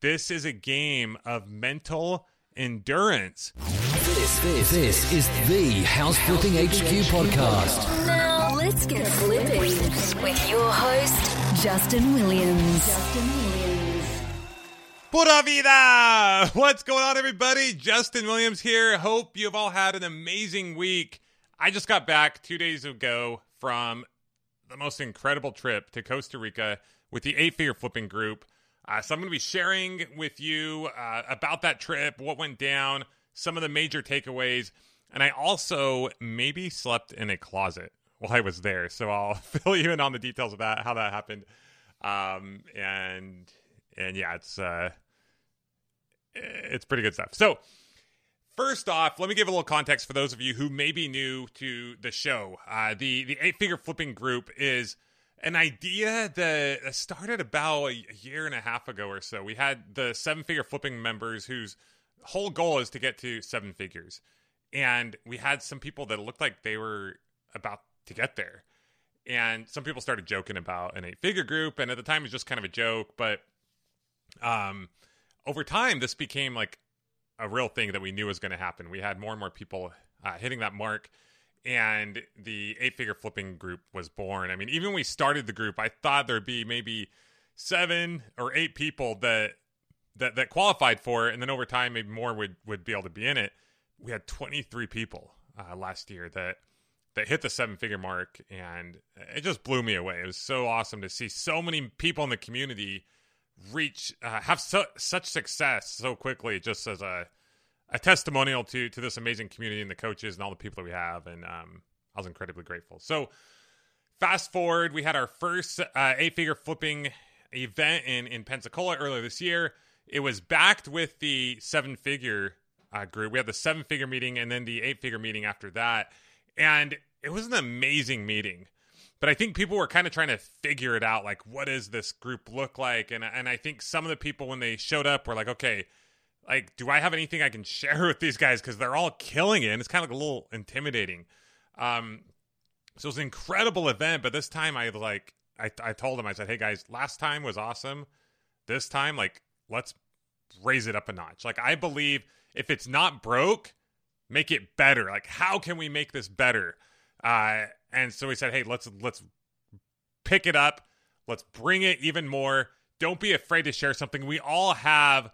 This is a game of mental endurance. This, this, this is the House Flipping HQ podcast. Now let's get flipping with your host, Justin Williams. Justin Williams. Pura vida! What's going on, everybody? Justin Williams here. Hope you've all had an amazing week. I just got back two days ago from the most incredible trip to Costa Rica with the eight figure flipping group. Uh, so I'm going to be sharing with you uh, about that trip, what went down, some of the major takeaways, and I also maybe slept in a closet while I was there. So I'll fill you in on the details of that, how that happened, um, and and yeah, it's uh, it's pretty good stuff. So. First off, let me give a little context for those of you who may be new to the show. Uh, the the eight figure flipping group is an idea that started about a year and a half ago or so. We had the seven figure flipping members whose whole goal is to get to seven figures. And we had some people that looked like they were about to get there. And some people started joking about an eight figure group. And at the time, it was just kind of a joke. But um, over time, this became like a real thing that we knew was going to happen. We had more and more people uh, hitting that mark and the eight figure flipping group was born. I mean, even when we started the group, I thought there'd be maybe seven or eight people that that that qualified for it, and then over time, maybe more would would be able to be in it. We had 23 people uh, last year that that hit the seven figure mark, and it just blew me away. It was so awesome to see so many people in the community reach uh, have su- such success so quickly, just as a a testimonial to to this amazing community and the coaches and all the people that we have, and um, I was incredibly grateful. So, fast forward, we had our first uh, eight figure flipping event in in Pensacola earlier this year. It was backed with the seven figure uh, group. We had the seven figure meeting and then the eight figure meeting after that, and it was an amazing meeting. But I think people were kind of trying to figure it out, like what does this group look like? And and I think some of the people when they showed up were like, okay like, do I have anything I can share with these guys? Because they're all killing it. And it's kind of like a little intimidating. Um, so it was an incredible event, but this time I like I, I told them I said, "Hey guys, last time was awesome. This time, like, let's raise it up a notch. Like, I believe if it's not broke, make it better. Like, how can we make this better?" Uh, and so we said, "Hey, let's let's pick it up. Let's bring it even more. Don't be afraid to share something. We all have."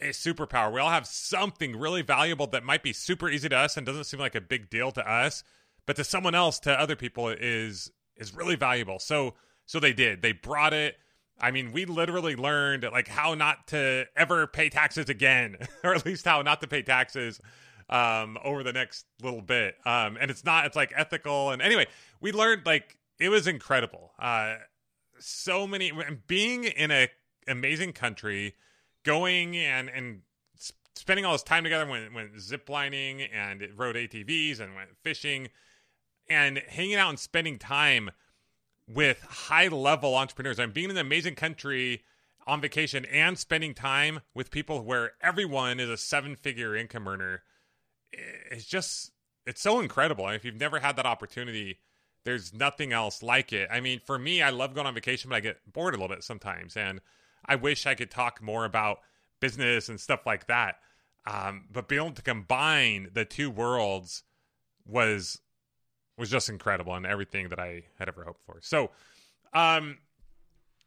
A superpower. We all have something really valuable that might be super easy to us and doesn't seem like a big deal to us, but to someone else, to other people, is is really valuable. So so they did. They brought it. I mean, we literally learned like how not to ever pay taxes again, or at least how not to pay taxes um, over the next little bit. Um, and it's not. It's like ethical. And anyway, we learned like it was incredible. Uh, so many being in a amazing country going and and spending all this time together went went ziplining and rode ATVs and went fishing and hanging out and spending time with high level entrepreneurs. I'm being in an amazing country on vacation and spending time with people where everyone is a seven figure income earner. It's just it's so incredible. If you've never had that opportunity, there's nothing else like it. I mean, for me, I love going on vacation, but I get bored a little bit sometimes and I wish I could talk more about business and stuff like that. Um, but being able to combine the two worlds was was just incredible and everything that I had ever hoped for. So, um,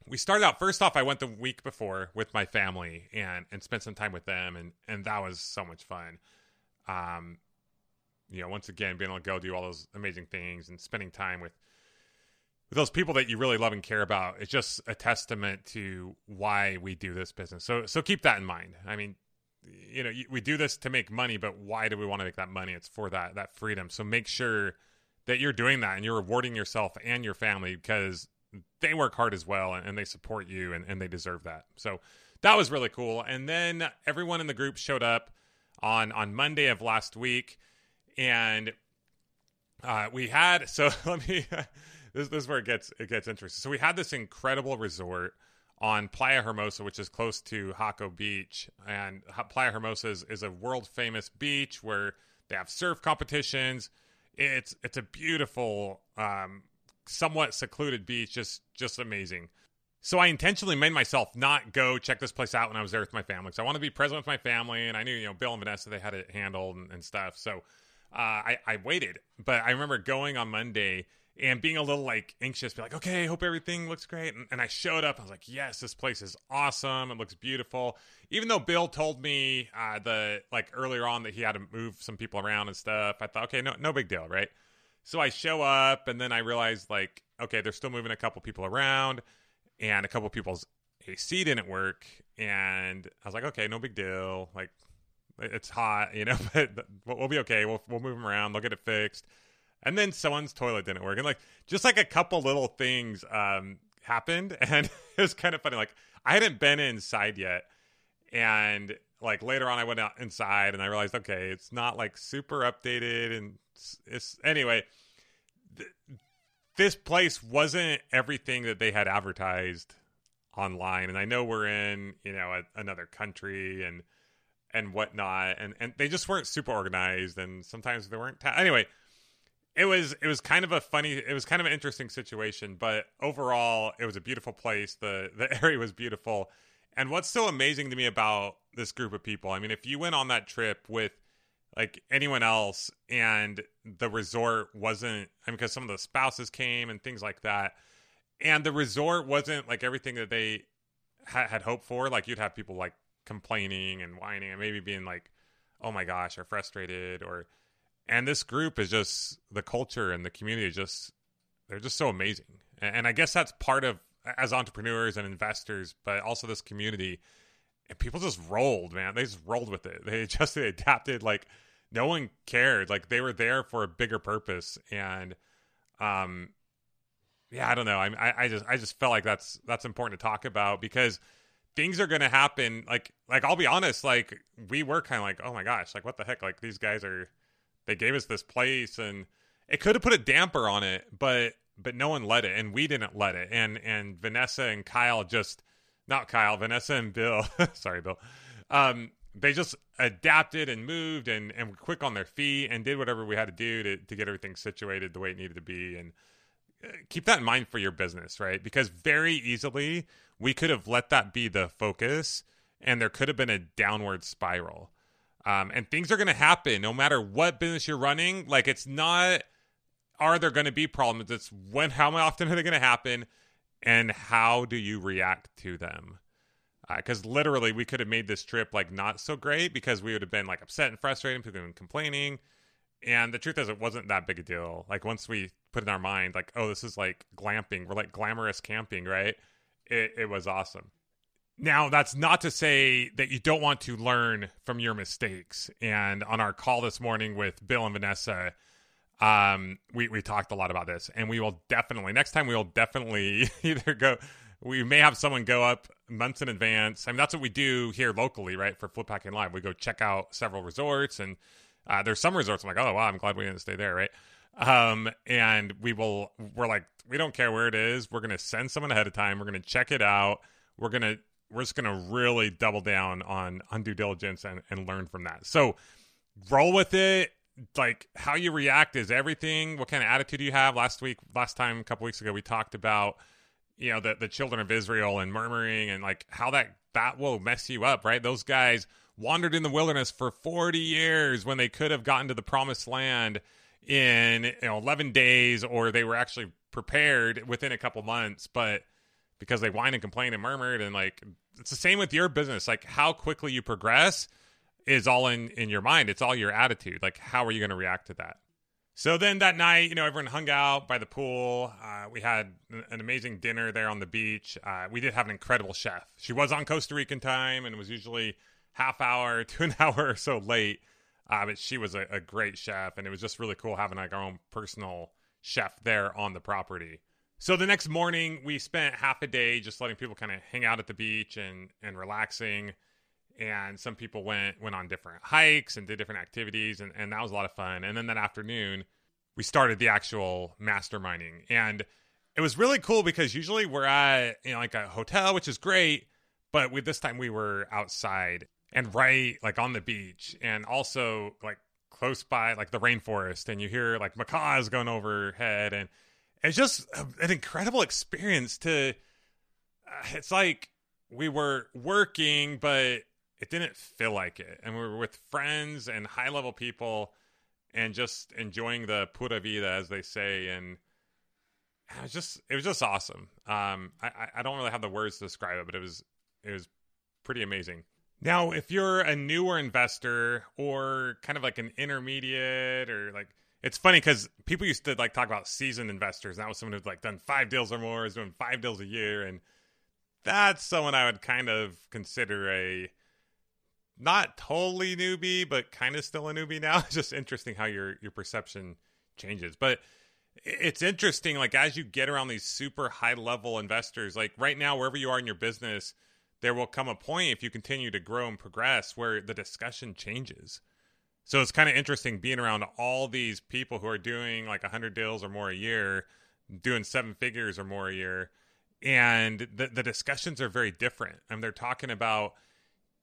we started out first off. I went the week before with my family and and spent some time with them, and and that was so much fun. Um, you know, once again, being able to go do all those amazing things and spending time with with those people that you really love and care about it's just a testament to why we do this business. So so keep that in mind. I mean you know we do this to make money but why do we want to make that money? It's for that that freedom. So make sure that you're doing that and you're rewarding yourself and your family because they work hard as well and, and they support you and, and they deserve that. So that was really cool. And then everyone in the group showed up on on monday of last week and uh, we had so let me this, this is where it gets it gets interesting. So we had this incredible resort on Playa Hermosa, which is close to Jaco Beach, and Playa Hermosa is, is a world famous beach where they have surf competitions. It's it's a beautiful, um, somewhat secluded beach, just just amazing. So I intentionally made myself not go check this place out when I was there with my family. So I want to be present with my family, and I knew you know Bill and Vanessa they had it handled and, and stuff. So uh, I I waited, but I remember going on Monday and being a little like anxious, be like, okay, hope everything looks great. And, and, I showed up. I was like, yes, this place is awesome. It looks beautiful. Even though Bill told me uh, the like earlier on that he had to move some people around and stuff, I thought, okay, no, no big deal, right? So I show up, and then I realized like, okay, they're still moving a couple people around, and a couple people's AC didn't work, and I was like, okay, no big deal. Like, it's hot, you know, but we'll be okay. We'll we'll move them around. They'll get it fixed and then someone's toilet didn't work. And like just like a couple little things um happened. And it was kind of funny. Like i hadn't been inside yet. And like later on i went out inside and i realized okay it's not like super updated. And it's, it's anyway th- this place wasn't everything that they had advertised online. And i know we're in you know a, another country and and whatnot. And and they just weren't super organized. And sometimes they weren't ta- anyway it was it was kind of a funny it was kind of an interesting situation but overall it was a beautiful place. The the area was beautiful. And what's so amazing to me about this group of people i mean if you went on that trip with like anyone else and the resort wasn't i mean because some of the spouses came and things like that and the resort wasn't like everything that they ha- had hoped for like you'd have people like complaining and whining and maybe being like oh my gosh or frustrated or and this group is just the culture and the community just they're just so amazing. And i guess that's part of as entrepreneurs and investors but also this community and people just rolled man. They just rolled with it. They just they adapted like no one cared. Like they were there for a bigger purpose. And um yeah i don't know. I i just i just felt like that's that's important to talk about because things are going to happen. Like like i'll be honest like we were kind of like oh my gosh like what the heck? Like these guys are they gave us this place and it could have put a damper on it, but but no one let it and we didn't let it. And and Vanessa and Kyle just not Kyle, Vanessa and Bill, sorry Bill. Um they just adapted and moved and and were quick on their feet and did whatever we had to do to to get everything situated the way it needed to be and uh, keep that in mind for your business, right? Because very easily we could have let that be the focus and there could have been a downward spiral. Um, and things are going to happen no matter what business you're running. Like it's not, are there going to be problems? It's when, how often are they going to happen? And how do you react to them? Because uh, literally, we could have made this trip like not so great because we would have been like upset and frustrated, people been complaining. And the truth is, it wasn't that big a deal. Like once we put in our mind, like, oh, this is like glamping, we're like glamorous camping, right? It, it was awesome. Now, that's not to say that you don't want to learn from your mistakes. And on our call this morning with Bill and Vanessa, um, we, we talked a lot about this. And we will definitely, next time, we will definitely either go, we may have someone go up months in advance. I mean, that's what we do here locally, right? For Flip Packing Live. We go check out several resorts. And uh, there's some resorts I'm like, oh, wow, I'm glad we didn't stay there, right? Um, and we will, we're like, we don't care where it is. We're going to send someone ahead of time. We're going to check it out. We're going to we're just going to really double down on on due diligence and, and learn from that. So roll with it. Like how you react is everything. What kind of attitude you have? Last week, last time, a couple weeks ago, we talked about you know the the children of Israel and murmuring and like how that that will mess you up, right? Those guys wandered in the wilderness for 40 years when they could have gotten to the promised land in you know 11 days or they were actually prepared within a couple months but because they whine and complain and murmured and like it's the same with your business. Like how quickly you progress is all in in your mind. It's all your attitude. Like how are you going to react to that? So then that night you know everyone hung out by the pool. Uh, we had an amazing dinner there on the beach. Uh, we did have an incredible chef. She was on costa rican time and was usually half hour to an hour or so late. Uh, but she was a, a great chef and it was just really cool having like our own personal chef there on the property so the next morning, we spent half a day just letting people kind of hang out at the beach and and relaxing. And some people went went on different hikes and did different activities, and, and that was a lot of fun. And then that afternoon, we started the actual masterminding, and it was really cool because usually we're at you know like a hotel, which is great, but with this time we were outside and right like on the beach, and also like close by like the rainforest, and you hear like macaws going overhead and it's just an incredible experience to uh, it's like we were working, but it didn't feel like it. And we were with friends and high level people and just enjoying the pura vida, as they say. And it was just, it was just awesome. Um, I, I don't really have the words to describe it, but it was, it was pretty amazing. Now, if you're a newer investor or kind of like an intermediate or like, it's funny because people used to like talk about seasoned investors. And that was someone who's like done five deals or more, is doing five deals a year. And that's someone I would kind of consider a not totally newbie, but kind of still a newbie now. It's just interesting how your your perception changes. But it's interesting, like as you get around these super high level investors, like right now, wherever you are in your business, there will come a point if you continue to grow and progress where the discussion changes. So it's kind of interesting being around all these people who are doing like 100 deals or more a year, doing seven figures or more a year. And the, the discussions are very different. I and mean, they're talking about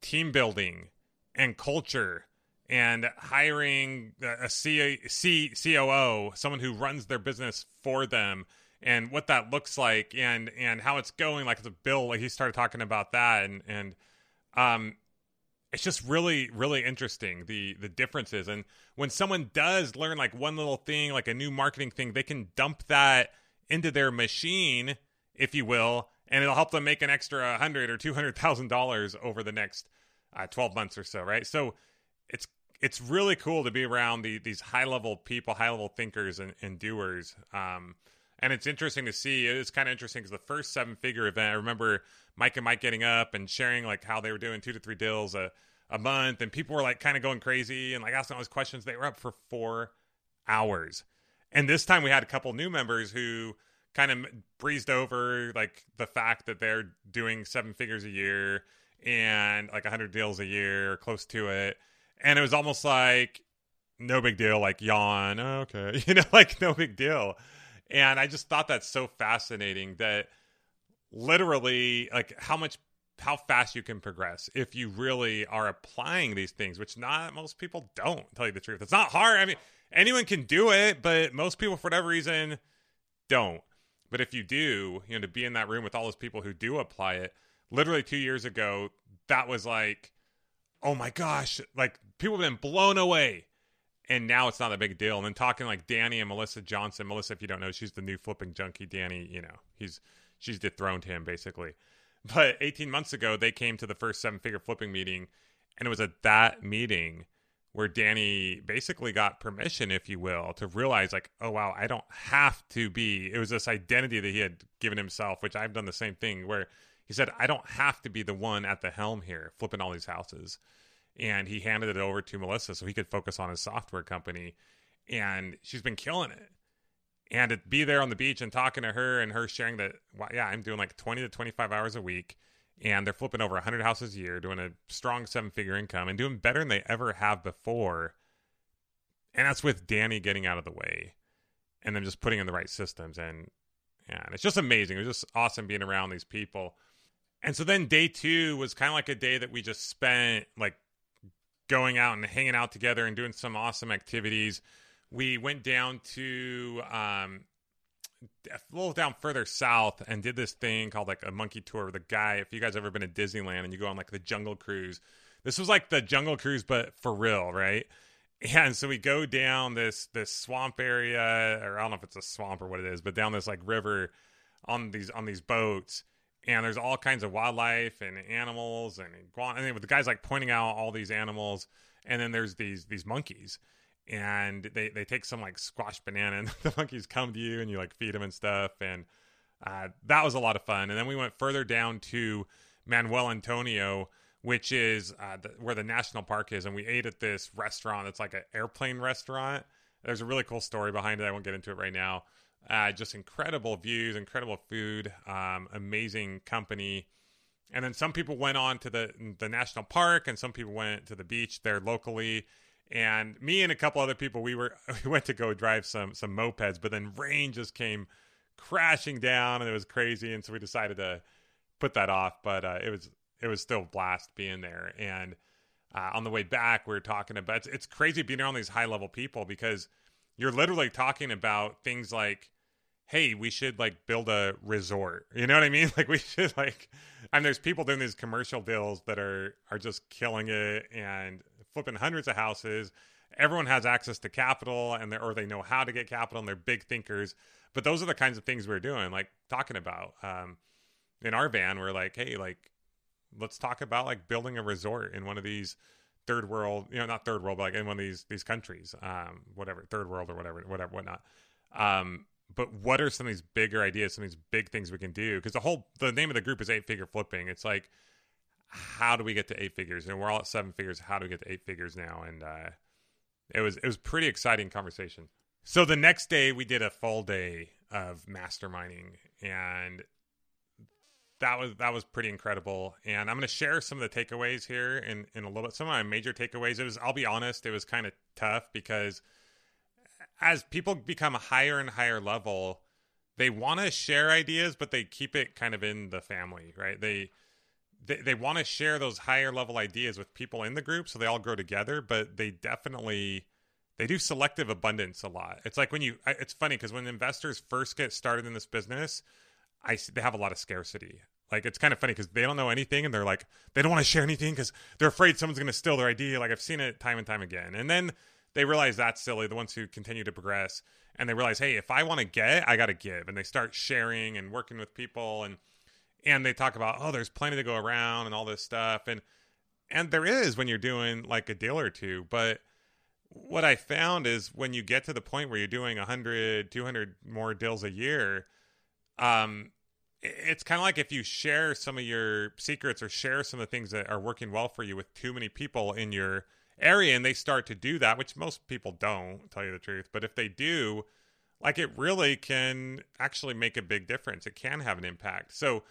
team building and culture and hiring a C- C- COO, someone who runs their business for them, and what that looks like, and and how it's going. Like the Bill, like he started talking about that, and and um, it's just really really interesting the the differences. And when someone does learn like one little thing, like a new marketing thing, they can dump that into their machine, if you will, and it'll help them make an extra hundred or two hundred thousand dollars over the next uh, twelve months or so, right? So it's it's really cool to be around the, these high level people, high level thinkers and, and doers. Um, and it's interesting to see. It's kind of interesting because the first seven figure event, I remember Mike and Mike getting up and sharing like how they were doing two to three deals a, a month, and people were like kind of going crazy and like asking all these questions. They were up for four hours, and this time we had a couple new members who kind of breezed over like the fact that they're doing seven figures a year and like 100 deals a year close to it and it was almost like no big deal like yawn okay you know like no big deal and i just thought that's so fascinating that literally like how much how fast you can progress if you really are applying these things which not most people don't tell you the truth it's not hard i mean anyone can do it but most people for whatever reason don't but if you do, you know, to be in that room with all those people who do apply it, literally two years ago, that was like, oh my gosh, like people have been blown away. And now it's not a big deal. And then talking like Danny and Melissa Johnson. Melissa, if you don't know, she's the new flipping junkie. Danny, you know, he's she's dethroned him basically. But 18 months ago, they came to the first seven figure flipping meeting, and it was at that meeting where Danny basically got permission, if you will, to realize like, oh wow, I don't have to be. It was this identity that he had given himself, which I've done the same thing, where he said, I don't have to be the one at the helm here, flipping all these houses. And he handed it over to Melissa so he could focus on his software company. And she's been killing it. And to be there on the beach and talking to her and her sharing that, well, yeah, I'm doing like 20 to 25 hours a week and they're flipping over 100 houses a year, doing a strong seven figure income, and doing better than they ever have before. And that's with Danny getting out of the way and then just putting in the right systems. And, yeah, and it's just amazing. It was just awesome being around these people. And so then day two was kind of like a day that we just spent like going out and hanging out together and doing some awesome activities. We went down to um, a little down further south and did this thing called like a monkey tour with a guy. If you guys ever been to Disneyland and you go on like the Jungle Cruise, this was like the Jungle Cruise but for real, right? And so we go down this this swamp area, or I don't know if it's a swamp or what it is, but down this like river on these on these boats, and there's all kinds of wildlife and animals and and the guy's like pointing out all these animals, and then there's these these monkeys, and they they take some like squash banana and the monkeys come to you and you like feed them and stuff and uh, that was a lot of fun and then we went further down to manuel antonio which is uh, the, where the national park is and we ate at this restaurant it's like an airplane restaurant. There's a really cool story behind it i won't get into it right now uh, just incredible views incredible food um, amazing company. And then some people went on to the the national park and some people went to the beach there locally. And me and a couple other people we were we went to go drive some some mopeds but then rain just came crashing down and it was crazy. And so we decided to put that off but uh, it was it was still blast being there. And uh, on the way back we were talking about it's, it's crazy being around these high level people because you're literally talking about things like hey, we should like build a resort. You know what I mean? Like we should like and there's people doing these commercial deals that are are just killing it and flipping hundreds of houses. Everyone has access to capital and they or they know how to get capital and they're big thinkers. But those are the kinds of things we're doing, like talking about. Um, in our van, we're like, hey, like let's talk about like building a resort in one of these third world, you know, not third world, but like in one of these these countries, um, whatever, third world or whatever, whatever, whatnot. Um, but what are some of these bigger ideas, some of these big things we can do? Because the whole the name of the group is eight figure flipping. It's like, how do we get to eight figures? And we're all at seven figures. How do we get to eight figures now? And uh, it was it was pretty exciting conversation. So the next day we did a full day of masterminding, and that was that was pretty incredible. And I'm going to share some of the takeaways here in in a little bit. Some of my major takeaways. It was I'll be honest, it was kind of tough because as people become higher and higher level, they want to share ideas, but they keep it kind of in the family, right? They they, they want to share those higher level ideas with people in the group so they all grow together, but they definitely they do selective abundance a lot. It's like when you it's funny because when investors first get started in this business, I they have a lot of scarcity. Like it's kind of funny because they don't know anything and they're like they don't want to share anything because they're afraid someone's going to steal their idea. Like I've seen it time and time again. And then they realize that's silly. The ones who continue to progress and they realize, hey, if I want to get, I got to give. And they start sharing and working with people and and they talk about oh, there's plenty to go around and all this stuff and and there is when you're doing like a deal or two, but what I found is when you get to the point where you're doing 100, 200 more deals a year, um, it's kind of like if you share some of your secrets or share some of the things that are working well for you with too many people in your area and they start to do that which most people don't tell you the truth but if they do like it really can actually make a big difference. It can have an impact. So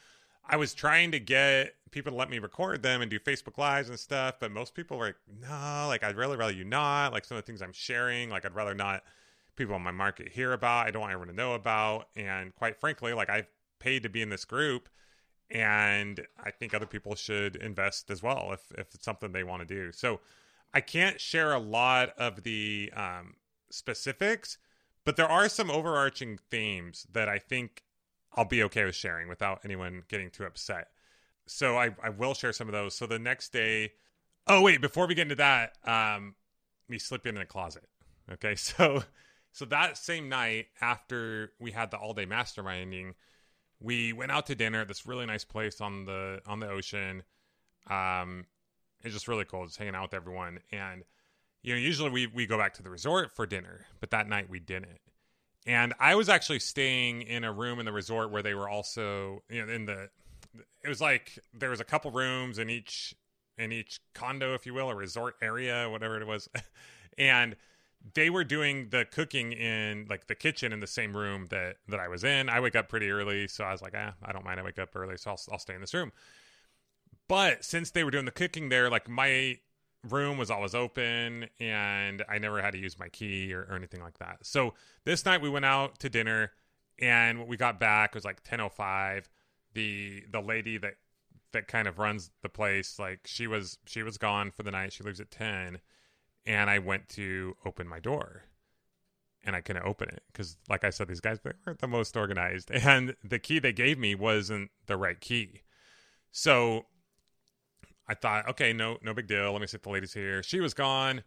i was trying to get people to let me record them and do facebook lives and stuff but most people were like no like i'd really rather you not. Like some of the things i'm sharing like i'd rather not people in my market hear about i don't want everyone to know about and quite frankly like i've paid to be in this group and i think other people should invest as well if, if it's something they want to do. So i can't share a lot of the um, specifics but there are some overarching themes that i think i'll be okay with sharing without anyone getting too upset. So i, I will share some of those. So the next day oh wait before we get into that um, we slip in a closet. Okay so so that same night after we had the all day masterminding we went out to dinner at this really nice place on the on the ocean. Um, it's just really cool, just hanging out with everyone. And you know, usually we we go back to the resort for dinner, but that night we didn't. And I was actually staying in a room in the resort where they were also, you know, in the. It was like there was a couple rooms in each in each condo, if you will, a resort area, whatever it was, and they were doing the cooking in like the kitchen in the same room that that I was in. I wake up pretty early, so I was like, ah, I don't mind. I wake up early, so I'll I'll stay in this room. But since they were doing the cooking there, like my room was always open, and I never had to use my key or, or anything like that. So this night we went out to dinner, and when we got back was like ten oh five. The the lady that that kind of runs the place, like she was she was gone for the night. She leaves at ten and I went to open my door and I couldn't open it because, like I said, these guys weren't the most organized, and the key they gave me wasn't the right key. So I thought, okay, no, no big deal. Let me see if the lady's here. She was gone.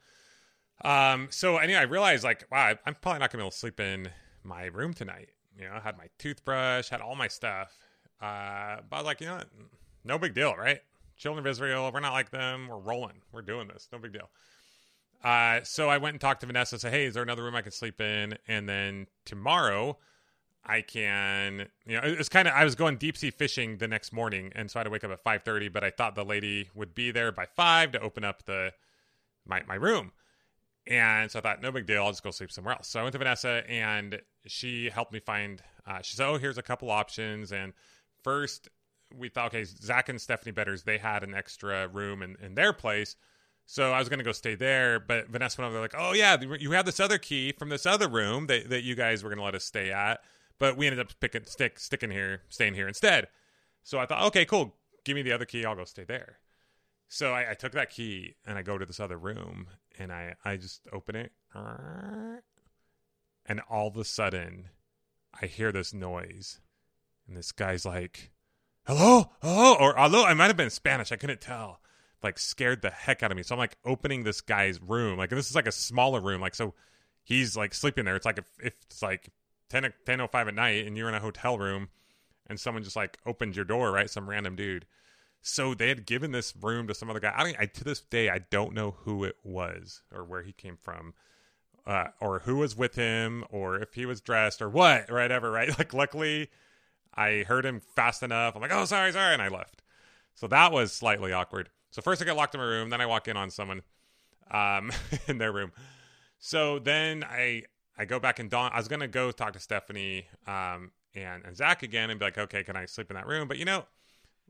Um, so anyway, I realized like, wow, I'm probably not gonna be able to sleep in my room tonight. You know, I had my toothbrush, had all my stuff. Uh, but I was like, you know, what? no big deal, right? Children of Israel, we're not like them. We're rolling. We're doing this. No big deal. Uh, so I went and talked to Vanessa. Said, "Hey, is there another room I can sleep in?" And then tomorrow, I can. You know, it's kind of. I was going deep sea fishing the next morning, and so I had to wake up at five thirty. But I thought the lady would be there by five to open up the my my room. And so I thought, no big deal. I'll just go sleep somewhere else. So I went to Vanessa, and she helped me find. Uh, she said, "Oh, here's a couple options." And first, we thought, okay, Zach and Stephanie Betters, they had an extra room in, in their place. So I was going to go stay there, but Vanessa went over there like, oh, yeah, you have this other key from this other room that, that you guys were going to let us stay at. But we ended up picking, stick, sticking here, staying here instead. So I thought, okay, cool. Give me the other key. I'll go stay there. So I, I took that key and I go to this other room and I, I just open it. And all of a sudden, I hear this noise, and this guy's like, "Hello, hello," or "Hello." I might have been Spanish. I couldn't tell. Like scared the heck out of me. So I'm like opening this guy's room. Like this is like a smaller room. Like so, he's like sleeping there. It's like if, if it's like 10 10:05 at night, and you're in a hotel room, and someone just like opened your door, right? Some random dude. So they had given this room to some other guy. I, I to this day I don't know who it was or where he came from uh, or who was with him, or if he was dressed, or what, whatever, right? Like, luckily, I heard him fast enough. I'm like, oh, sorry, sorry, and I left. So that was slightly awkward. So first I get locked in my room, then I walk in on someone um, in their room. So then I I go back and Dawn. I was gonna go talk to Stephanie um, and and Zach again and be like, okay, can I sleep in that room? But you know,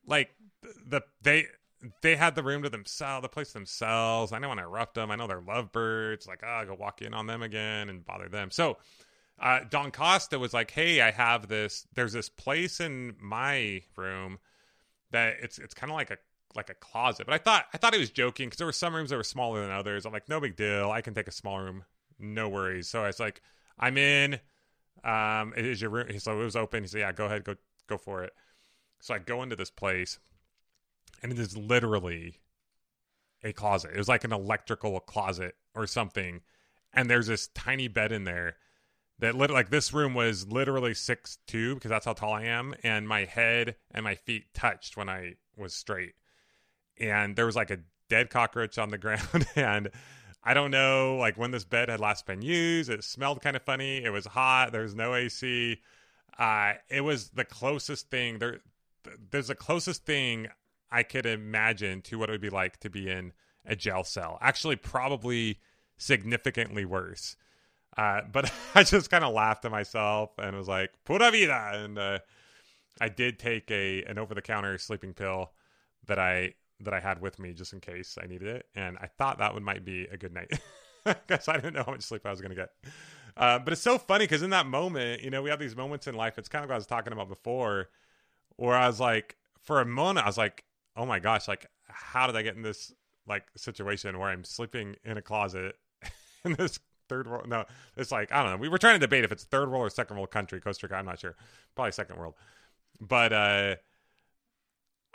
like the they they had the room to themselves, the place themselves. I don't want to interrupt them. I know they're lovebirds. Like, oh, I'll go walk in on them again and bother them. So, uh, Don Costa was like, "Hey, I have this. There's this place in my room that it's it's kind of like a like a closet." But I thought I thought he was joking because there were some rooms that were smaller than others. I'm like, "No big deal. I can take a small room. No worries." So I was like, "I'm in. Um, is your room?" So it was open. He said, "Yeah, go ahead, go go for it." So I go into this place and it is literally a closet. It was like an electrical closet or something. And there's this tiny bed in there that lit like this room was literally six two because that's how tall I am, and my head and my feet touched when I was straight. And there was like a dead cockroach on the ground, and I don't know like when this bed had last been used. It smelled kind of funny. It was hot. There was no AC. Uh, it was the closest thing there. There's the closest thing I could imagine to what it would be like to be in a jail cell. Actually, probably significantly worse. Uh, but I just kind of laughed to myself and was like, "Pura vida!" And uh, I did take a an over the counter sleeping pill that I that I had with me just in case I needed it, and I thought that would might be a good night because I didn't know how much sleep I was going to get. Uh, but it's so funny because in that moment, you know, we have these moments in life. It's kind of what I was talking about before, where I was like, for a moment, I was like, oh my gosh, like how did I get in this like situation where I'm sleeping in a closet in this third world? No, it's like I don't know. We were trying to debate if it's third world or second world country, Costa Rica. I'm not sure. Probably second world. But uh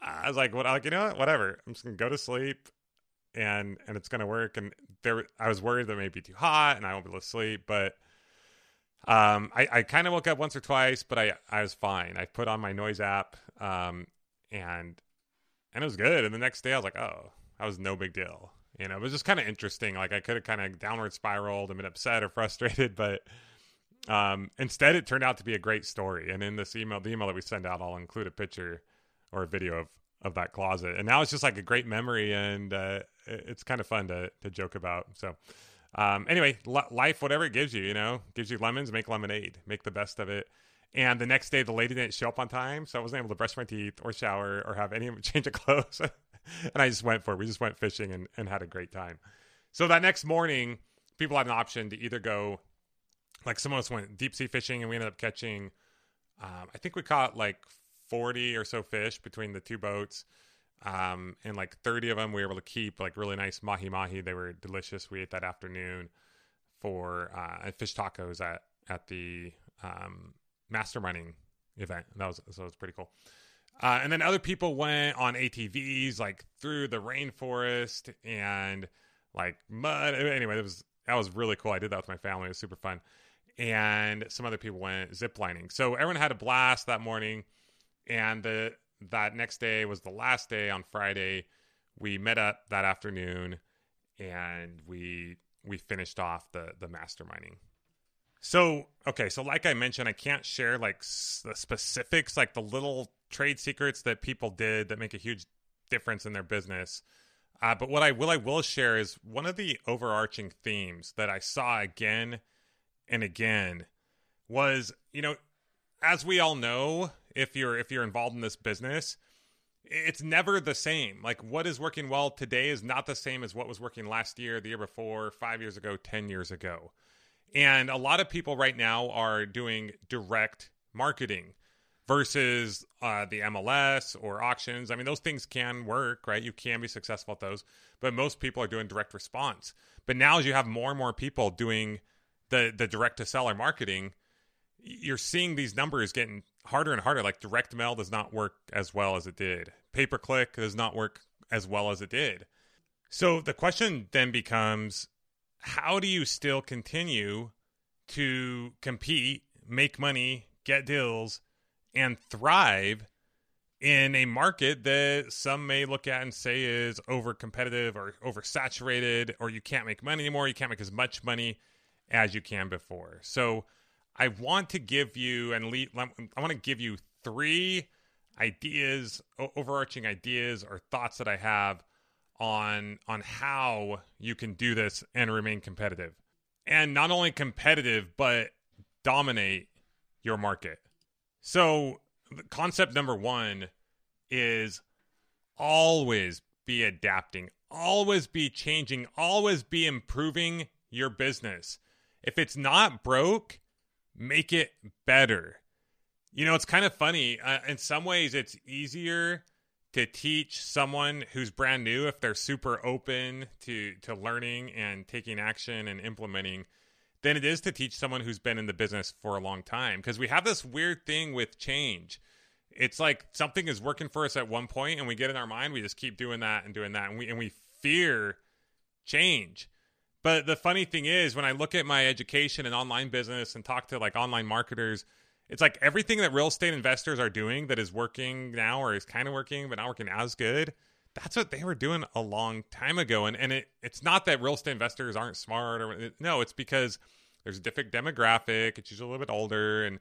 I was like, what? Like you know what? Whatever. I'm just gonna go to sleep, and and it's gonna work. And there, I was worried that it may be too hot, and I won't be able to sleep. But um, I I kind of woke up once or twice, but I I was fine. I put on my noise app, um, and and it was good. And the next day, I was like, oh, that was no big deal. You know, it was just kind of interesting. Like I could have kind of downward spiraled and been upset or frustrated, but um, instead, it turned out to be a great story. And in this email, the email that we send out, I'll include a picture or a video of of that closet. And now it's just like a great memory, and uh, it's kind of fun to to joke about. So. Um, anyway, life, whatever it gives you, you know, gives you lemons, make lemonade, make the best of it. And the next day, the lady didn't show up on time, so I wasn't able to brush my teeth or shower or have any change of clothes. and I just went for it. We just went fishing and, and had a great time. So that next morning, people had an option to either go, like some of us went deep sea fishing, and we ended up catching, um, I think we caught like 40 or so fish between the two boats. Um, and like 30 of them we were able to keep like really nice mahi mahi. They were delicious. We ate that afternoon for uh, fish tacos at at the um, masterminding event. That was so it was pretty cool. Uh, and then other people went on ATVs like through the rainforest and like mud. Anyway, it was that was really cool. I did that with my family. It was super fun. And some other people went ziplining. So everyone had a blast that morning. And the that next day was the last day on Friday. We met up that afternoon and we we finished off the the masterminding. So, okay, so like I mentioned, I can't share like s- the specifics, like the little trade secrets that people did that make a huge difference in their business. Uh, but what I will I will share is one of the overarching themes that I saw again and again was, you know, as we all know, if you're if you're involved in this business, it's never the same. Like what is working well today is not the same as what was working last year, the year before, 5 years ago, 10 years ago. And a lot of people right now are doing direct marketing versus uh, the MLS or auctions. I mean, those things can work, right? You can be successful at those, but most people are doing direct response. But now, as you have more and more people doing the the direct to seller marketing, you're seeing these numbers getting harder and harder. Like direct mail does not work as well as it did. Pay per click does not work as well as it did. So the question then becomes how do you still continue to compete, make money, get deals, and thrive in a market that some may look at and say is over competitive or oversaturated, or you can't make money anymore, you can't make as much money as you can before. So I want to give you and I want to give you three ideas, overarching ideas or thoughts that I have on on how you can do this and remain competitive. And not only competitive but dominate your market. So, concept number 1 is always be adapting, always be changing, always be improving your business. If it's not broke, make it better. You know, it's kind of funny. Uh, in some ways, it's easier to teach someone who's brand new if they're super open to to learning and taking action and implementing than it is to teach someone who's been in the business for a long time because we have this weird thing with change it's like something is working for us at one point and we get in our mind we just keep doing that and doing that and we and we fear change but the funny thing is, when I look at my education and online business and talk to like online marketers, it's like everything that real estate investors are doing that is working now or is kind of working, but not working as good. That's what they were doing a long time ago. And and it, it's not that real estate investors aren't smart or no, it's because there's a different demographic. It's usually a little bit older and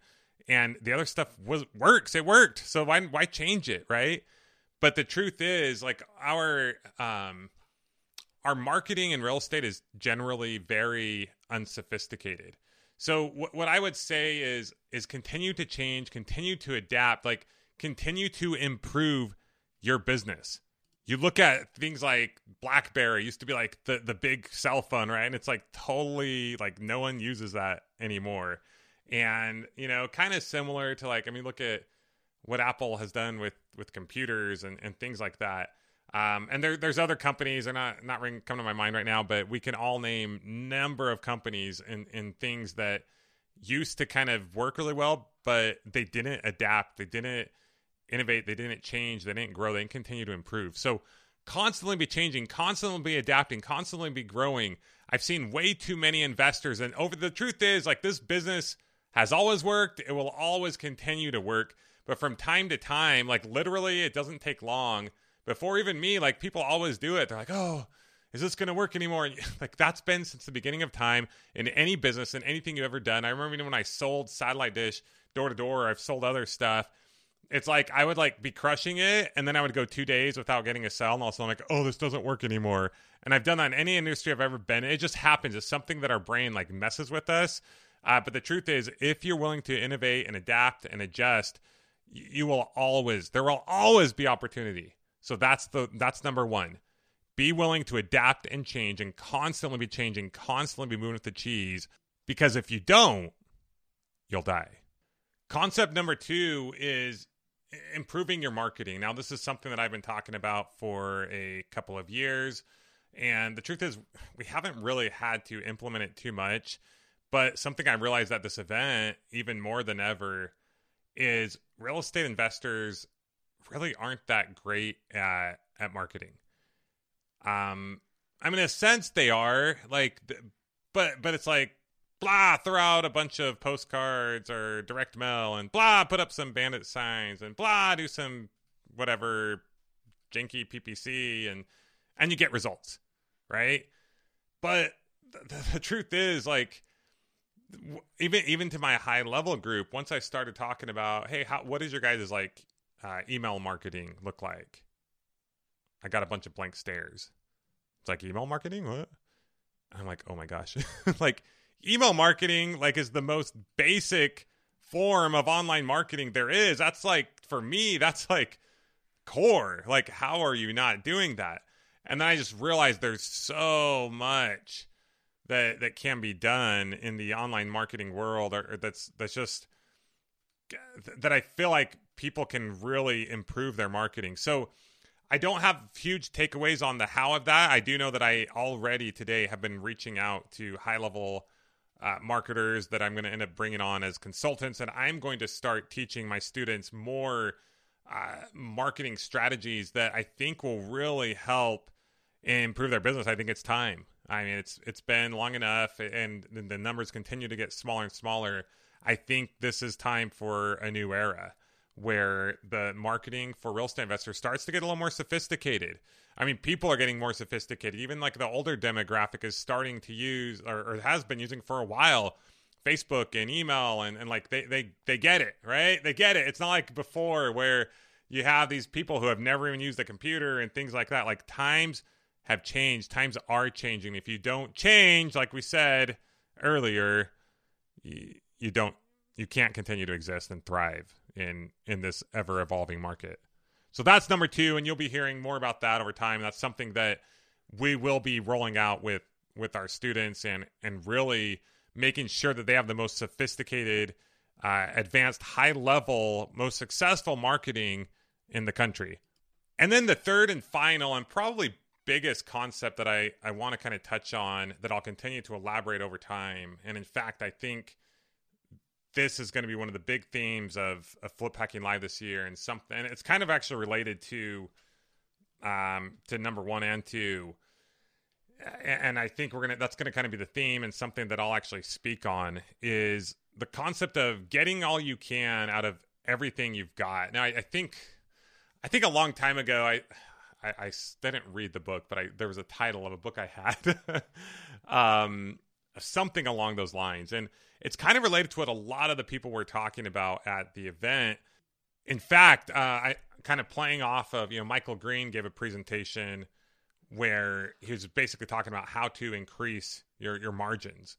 and the other stuff was works. It worked. So why why change it, right? But the truth is, like our um our marketing in real estate is generally very unsophisticated. So what what I would say is is continue to change, continue to adapt, like continue to improve your business. You look at things like BlackBerry used to be like the the big cell phone, right? And it's like totally like no one uses that anymore. And you know, kind of similar to like I mean, look at what Apple has done with with computers and and things like that. Um, and there, there's other companies. They're not not ring, come to my mind right now, but we can all name number of companies and and things that used to kind of work really well, but they didn't adapt. They didn't innovate. They didn't change. They didn't grow. They didn't continue to improve. So constantly be changing, constantly be adapting, constantly be growing. I've seen way too many investors, and over the truth is like this business has always worked. It will always continue to work. But from time to time, like literally, it doesn't take long before even me, like people always do it. They're like, oh, is this going to work anymore? like that's been since the beginning of time in any business and anything you've ever done. I remember when I sold satellite dish door to door, I've sold other stuff. It's like I would like be crushing it, and then I would go two days without getting a sell, and also I'm like, oh, this doesn't work anymore. And I've done that in any industry I've ever been. It just happens. It's something that our brain like messes with us. Uh, but the truth is, if you're willing to innovate and adapt and adjust, you will always there will always be opportunity so that's the that's number 1. Be willing to adapt and change and constantly be changing, constantly be moving with the cheese because if you don't, you'll die. Concept number 2 is improving your marketing. Now this is something that I've been talking about for a couple of years and the truth is we haven't really had to implement it too much, but something I realized at this event even more than ever is real estate investors really aren't that great at at marketing. Um, I mean, in a sense, they are like, but but it's like blah, throw out a bunch of postcards or direct mail, and blah, put up some bandit signs, and blah, do some whatever janky PPC, and and you get results, right? But the, the truth is, like, even even to my high level group, once I started talking about, hey, how what is your guys' like uh, email marketing look like? I got a bunch of blank stares. It's like email marketing. What? I'm like, oh my gosh, like email marketing, like is the most basic form of online marketing there is. That's like for me, that's like core. Like, how are you not doing that? And then I just realized there's so much that that can be done in the online marketing world, or, or that's that's just that I feel like people can really improve their marketing. So I don't have huge takeaways on the how of that. I do know that I already today have been reaching out to high level uh, marketers that I'm going to end up bringing on as consultants, and I'm going to start teaching my students more uh, marketing strategies that I think will really help improve their business. I think it's time. I mean, it's it's been long enough, and the numbers continue to get smaller and smaller. I think this is time for a new era where the marketing for real estate investors starts to get a little more sophisticated. I mean, people are getting more sophisticated. Even like the older demographic is starting to use or, or has been using for a while Facebook and email and, and like they, they they get it, right? They get it. It's not like before where you have these people who have never even used a computer and things like that. Like times have changed. Times are changing. If you don't change, like we said earlier, you, you don't you can't continue to exist and thrive in in this ever evolving market. So that's number 2 and you'll be hearing more about that over time. That's something that we will be rolling out with with our students and and really making sure that they have the most sophisticated uh, advanced high level most successful marketing in the country. And then the third and final and probably biggest concept that I, I want to kind of touch on that I'll continue to elaborate over time. And in fact, I think this is going to be one of the big themes of, of Flip Hacking Live this year, and something. And it's kind of actually related to um, to number one and two. And I think we're gonna that's gonna kind of be the theme, and something that I'll actually speak on is the concept of getting all you can out of everything you've got. Now, I, I think I think a long time ago, I I, I didn't read the book, but I there was a title of a book I had, um, something along those lines, and it's kind of related to what a lot of the people were talking about at the event. In fact, uh, I kind of playing off of you know Michael Green gave a presentation where he was basically talking about how to increase your your margins,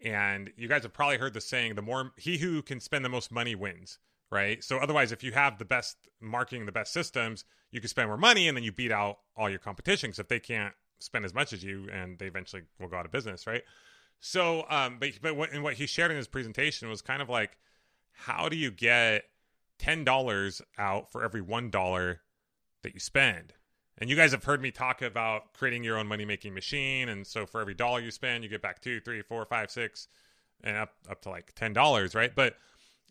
and you guys have probably heard the saying: the more he who can spend the most money wins right? So otherwise, if you have the best marketing, the best systems, you can spend more money and then you beat out all your competition. Because if they can't spend as much as you, and they eventually will go out of business, right? So, um, but but what, and what he shared in his presentation was kind of like, how do you get ten dollars out for every one dollar that you spend? And you guys have heard me talk about creating your own money making machine, and so for every dollar you spend, you get back two, three, four, five, six, and up up to like ten dollars, right? But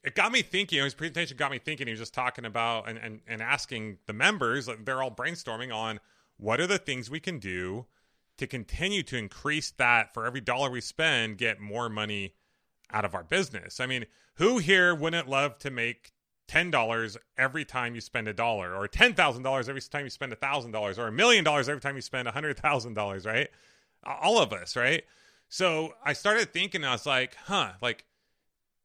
it got me thinking. His presentation got me thinking. He was just talking about and, and, and asking the members, like they're all brainstorming on what are the things we can do to continue to increase that for every dollar we spend, get more money out of our business. I mean, who here wouldn't love to make $10 every time you spend a dollar or $10,000 every time you spend $1,000 or a million dollars every time you spend $100,000, right? All of us, right? So I started thinking, I was like, huh, like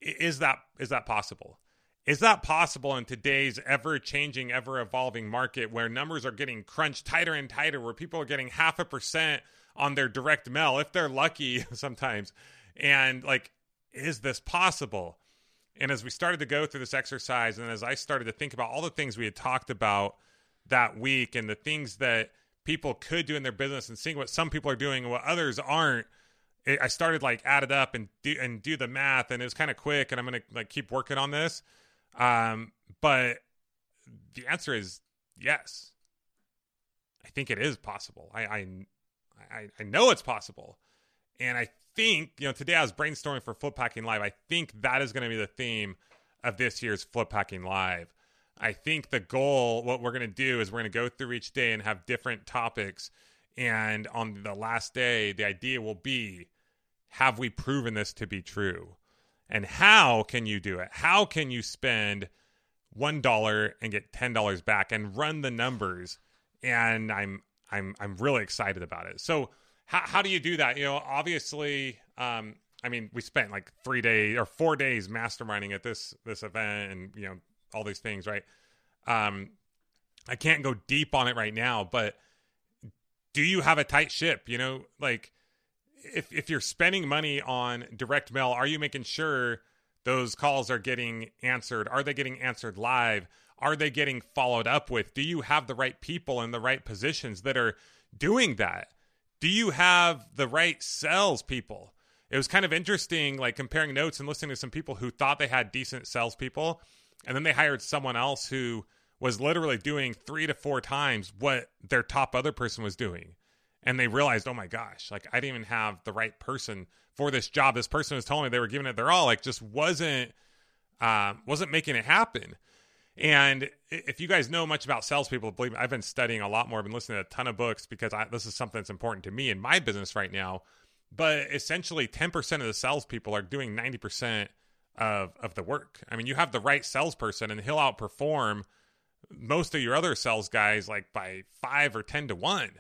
is that is that possible? Is that possible in today's ever changing, ever evolving market where numbers are getting crunched tighter and tighter, where people are getting half a percent on their direct mail, if they're lucky sometimes? And like, is this possible? And as we started to go through this exercise, and as I started to think about all the things we had talked about that week and the things that people could do in their business and seeing what some people are doing and what others aren't, I started like add it up and do and do the math, and it was kind of quick. And I'm gonna like keep working on this. Um, but the answer is yes. I think it is possible. I I I, I know it's possible, and I think you know today I was brainstorming for Flip Hacking Live. I think that is going to be the theme of this year's Flip Hacking Live. I think the goal, what we're going to do is we're going to go through each day and have different topics. And on the last day, the idea will be have we proven this to be true? And how can you do it? How can you spend $1 and get $10 back and run the numbers? And I'm I'm I'm really excited about it. So how how do you do that? You know, obviously um I mean, we spent like 3 days or 4 days masterminding at this this event and you know all these things, right? Um I can't go deep on it right now, but do you have a tight ship? You know, like if if you're spending money on direct mail, are you making sure those calls are getting answered? Are they getting answered live? Are they getting followed up with? Do you have the right people in the right positions that are doing that? Do you have the right salespeople? It was kind of interesting, like comparing notes and listening to some people who thought they had decent salespeople, and then they hired someone else who was literally doing three to four times what their top other person was doing and they realized, oh my gosh, like I didn't even have the right person for this job. This person was telling me they were giving it their all, like just wasn't um, wasn't making it happen. And if you guys know much about salespeople, believe me, I've been studying a lot more. I've been listening to a ton of books because I, this is something that's important to me in my business right now. But essentially, 10% of the salespeople are doing 90% of, of the work. I mean, you have the right salesperson, and he'll outperform most of your other sales guys like by five or 10 to one.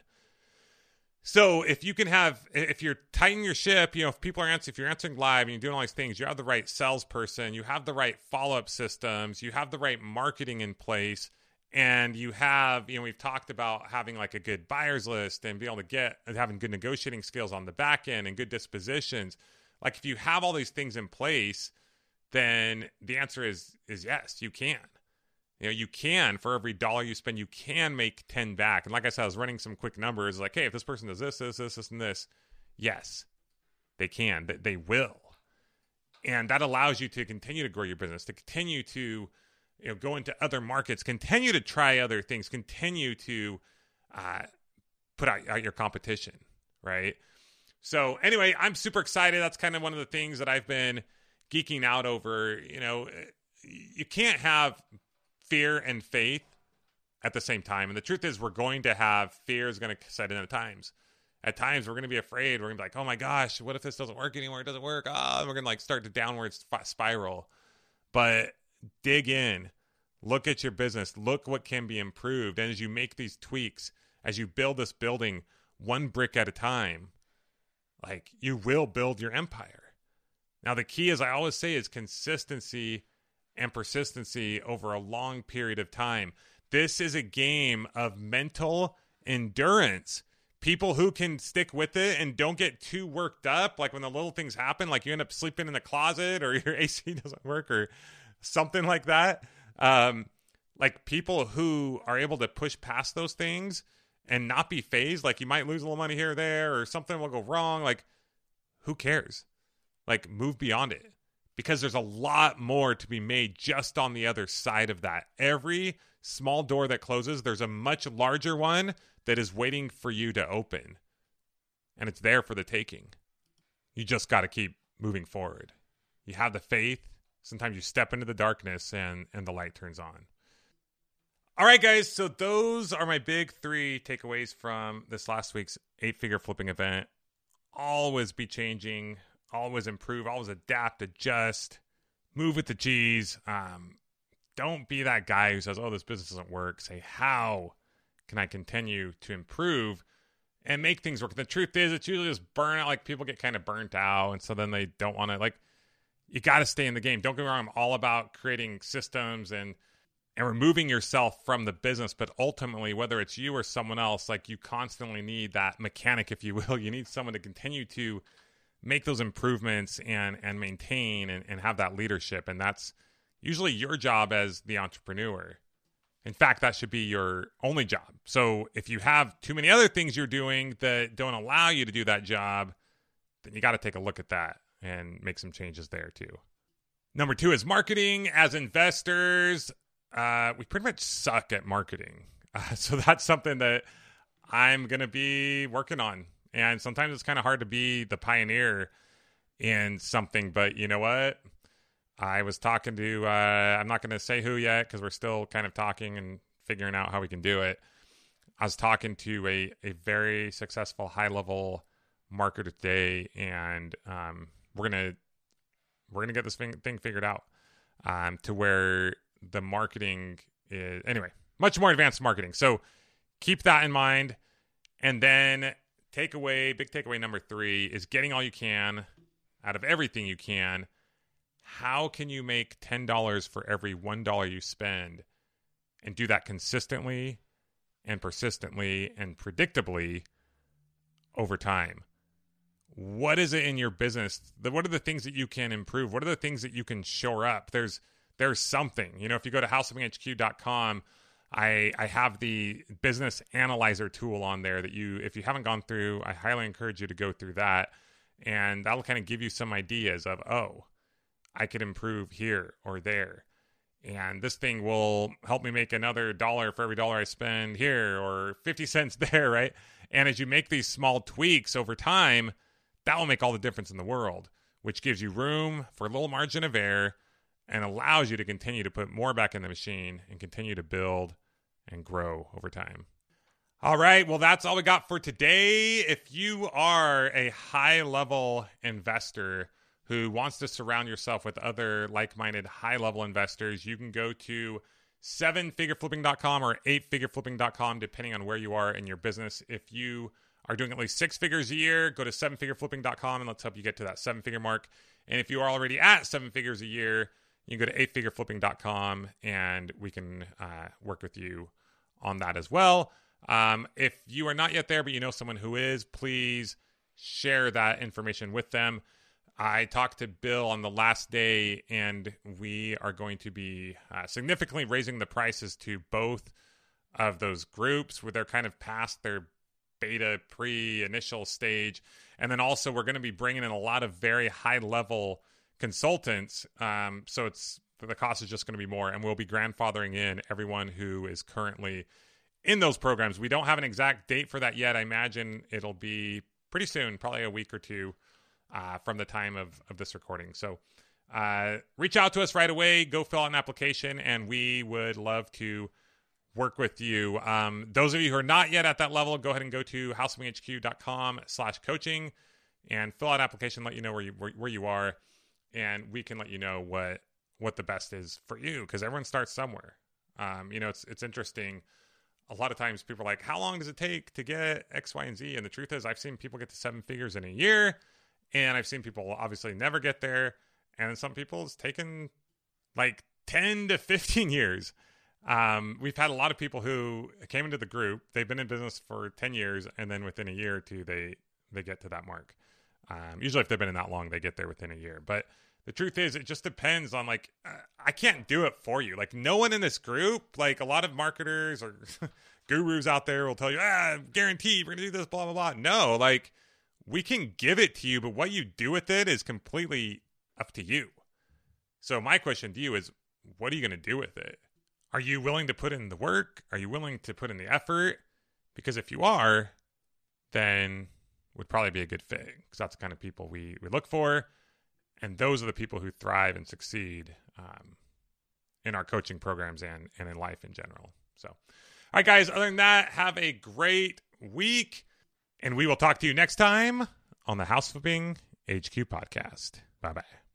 So if you can have, if you're tightening your ship, you know, if people are answering, if you're answering live and you're doing all these things, you have the right salesperson, you have the right follow up systems, you have the right marketing in place, and you have, you know, we've talked about having like a good buyers list and be able to get having good negotiating skills on the back end and good dispositions. Like if you have all these things in place, then the answer is is yes, you can you know you can for every dollar you spend you can make 10 back. And like i said i was running some quick numbers like hey if this person does this this this this and this yes they can they will. And that allows you to continue to grow your business to continue to you know go into other markets continue to try other things continue to uh, put out, out your competition right? So anyway i'm super excited. That's kind of one of the things that i've been geeking out over. You know you can't have fear and faith at the same time. And the truth is, we're going to have fear is going to set in at times. At times, we're going to be afraid. We're going to be like, oh my gosh, what if this doesn't work anymore? It doesn't work. Ah, oh, we're going to like start to downward spiral. But dig in, look at your business, look what can be improved. And as you make these tweaks, as you build this building one brick at a time, like you will build your empire. Now, the key, as I always say, is consistency and persistency over a long period of time. This is a game of mental endurance. People who can stick with it and don't get too worked up, like when the little things happen, like you end up sleeping in the closet or your AC doesn't work or something like that. Um, like people who are able to push past those things and not be phased, like you might lose a little money here or there or something will go wrong. Like, who cares? Like, move beyond it because there's a lot more to be made just on the other side of that. Every small door that closes, there's a much larger one that is waiting for you to open. And it's there for the taking. You just got to keep moving forward. You have the faith. Sometimes you step into the darkness and, and the light turns on. All right, guys. So those are my big three takeaways from this last week's eight figure flipping event. Always be changing always improve, always adapt, adjust, move with the G's. Um, don't be that guy who says, "Oh, this business doesn't work." Say, "How can I continue to improve and make things work?" The truth is, it's usually just burnout. Like people get kind of burnt out, and so then they don't want to. Like, you got to stay in the game. Don't get me wrong. I'm all about creating systems and and removing yourself from the business. But ultimately, whether it's you or someone else, like you constantly need that mechanic, if you will. You need someone to continue to make those improvements and and maintain and, and have that leadership. And that's usually your job as the entrepreneur. In fact that should be your only job. So if you have too many other things you're doing that don't allow you to do that job then you got to take a look at that and make some changes there too. Number two is marketing. As investors uh, we pretty much suck at marketing. Uh, so that's something that i'm going to be working on and sometimes it's kind of hard to be the pioneer in something, but you know what? I was talking to, uh, I'm not going to say who yet because we're still kind of talking and figuring out how we can do it. I was talking to a, a very successful high level marketer today, and um, we're gonna we're gonna get this thing, thing figured out um, to where the marketing is anyway much more advanced marketing. So keep that in mind, and then takeaway, big takeaway number three is getting all you can out of everything you can. How can you make $10 for every $1 you spend and do that consistently and persistently and predictably over time? What is it in your business? What are the things that you can improve? What are the things that you can shore up? There's there's something. You know, if you go to houseflippinghq.com, I I have the business analyzer tool on there that you if you haven't gone through, I highly encourage you to go through that and that'll kind of give you some ideas of oh, I could improve here or there. and this thing will help me make another dollar for every dollar I spend here or 50 cents there, right? And as you make these small tweaks over time, that will make all the difference in the world, which gives you room for a little margin of error and allows you to continue to put more back in the machine and continue to build and grow over time. All right, well, that's all we got for today. If you are a high level investor who wants to surround yourself with other like minded high level investors, you can go to sevenfigureflipping.com or eightfigureflipping.com, depending on where you are in your business. If you are doing at least six figures a year, go to sevenfigureflipping.com and let's help you get to that seven figure mark. And if you are already at seven figures a year, you can go to eightfigureflipping.com and we can uh, work with you on that as well. Um, if you are not yet there, but you know someone who is, please share that information with them. I talked to Bill on the last day, and we are going to be uh, significantly raising the prices to both of those groups where they're kind of past their beta pre initial stage. And then also, we're going to be bringing in a lot of very high level consultants. Um, so it's the cost is just going to be more, and we'll be grandfathering in everyone who is currently in those programs. We don't have an exact date for that yet. I imagine it'll be pretty soon, probably a week or two uh, from the time of, of this recording. So uh, reach out to us right away. Go fill out an application, and we would love to work with you. Um, those of you who are not yet at that level, go ahead and go to houseflippinghq.com slash coaching and fill out an application, let you know where you, where, where you are, and we can let you know what what the best is for you because everyone starts somewhere. Um, you know, it's it's interesting. A lot of times people are like, "How long does it take to get X, Y, and Z?" And the truth is, I've seen people get to seven figures in a year. And I've seen people obviously never get there. And some people it's taken like 10 to 15 years. Um, we've had a lot of people who came into the group. They've been in business for 10 years, and then within a year or two, they they get to that mark. Um, usually, if they've been in that long, they get there within a year. But the truth is, it just depends on like I can't do it for you. Like no one in this group, like a lot of marketers or gurus out there will tell you, ah, guaranteed we're gonna do this, blah blah blah. No, like we can give it to you, but what you do with it is completely up to you. So my question to you is what are you going to do with it? Are you willing to put in the work? Are you willing to put in the effort? Because if you are, then would probably be a good fit because that's the kind of people we, we look for. And those are the people who thrive and succeed um, in our coaching programs and, and in life in general. So, all right, guys, other than that, have a great week. And we will talk to you next time on the House Flipping HQ podcast. Bye bye.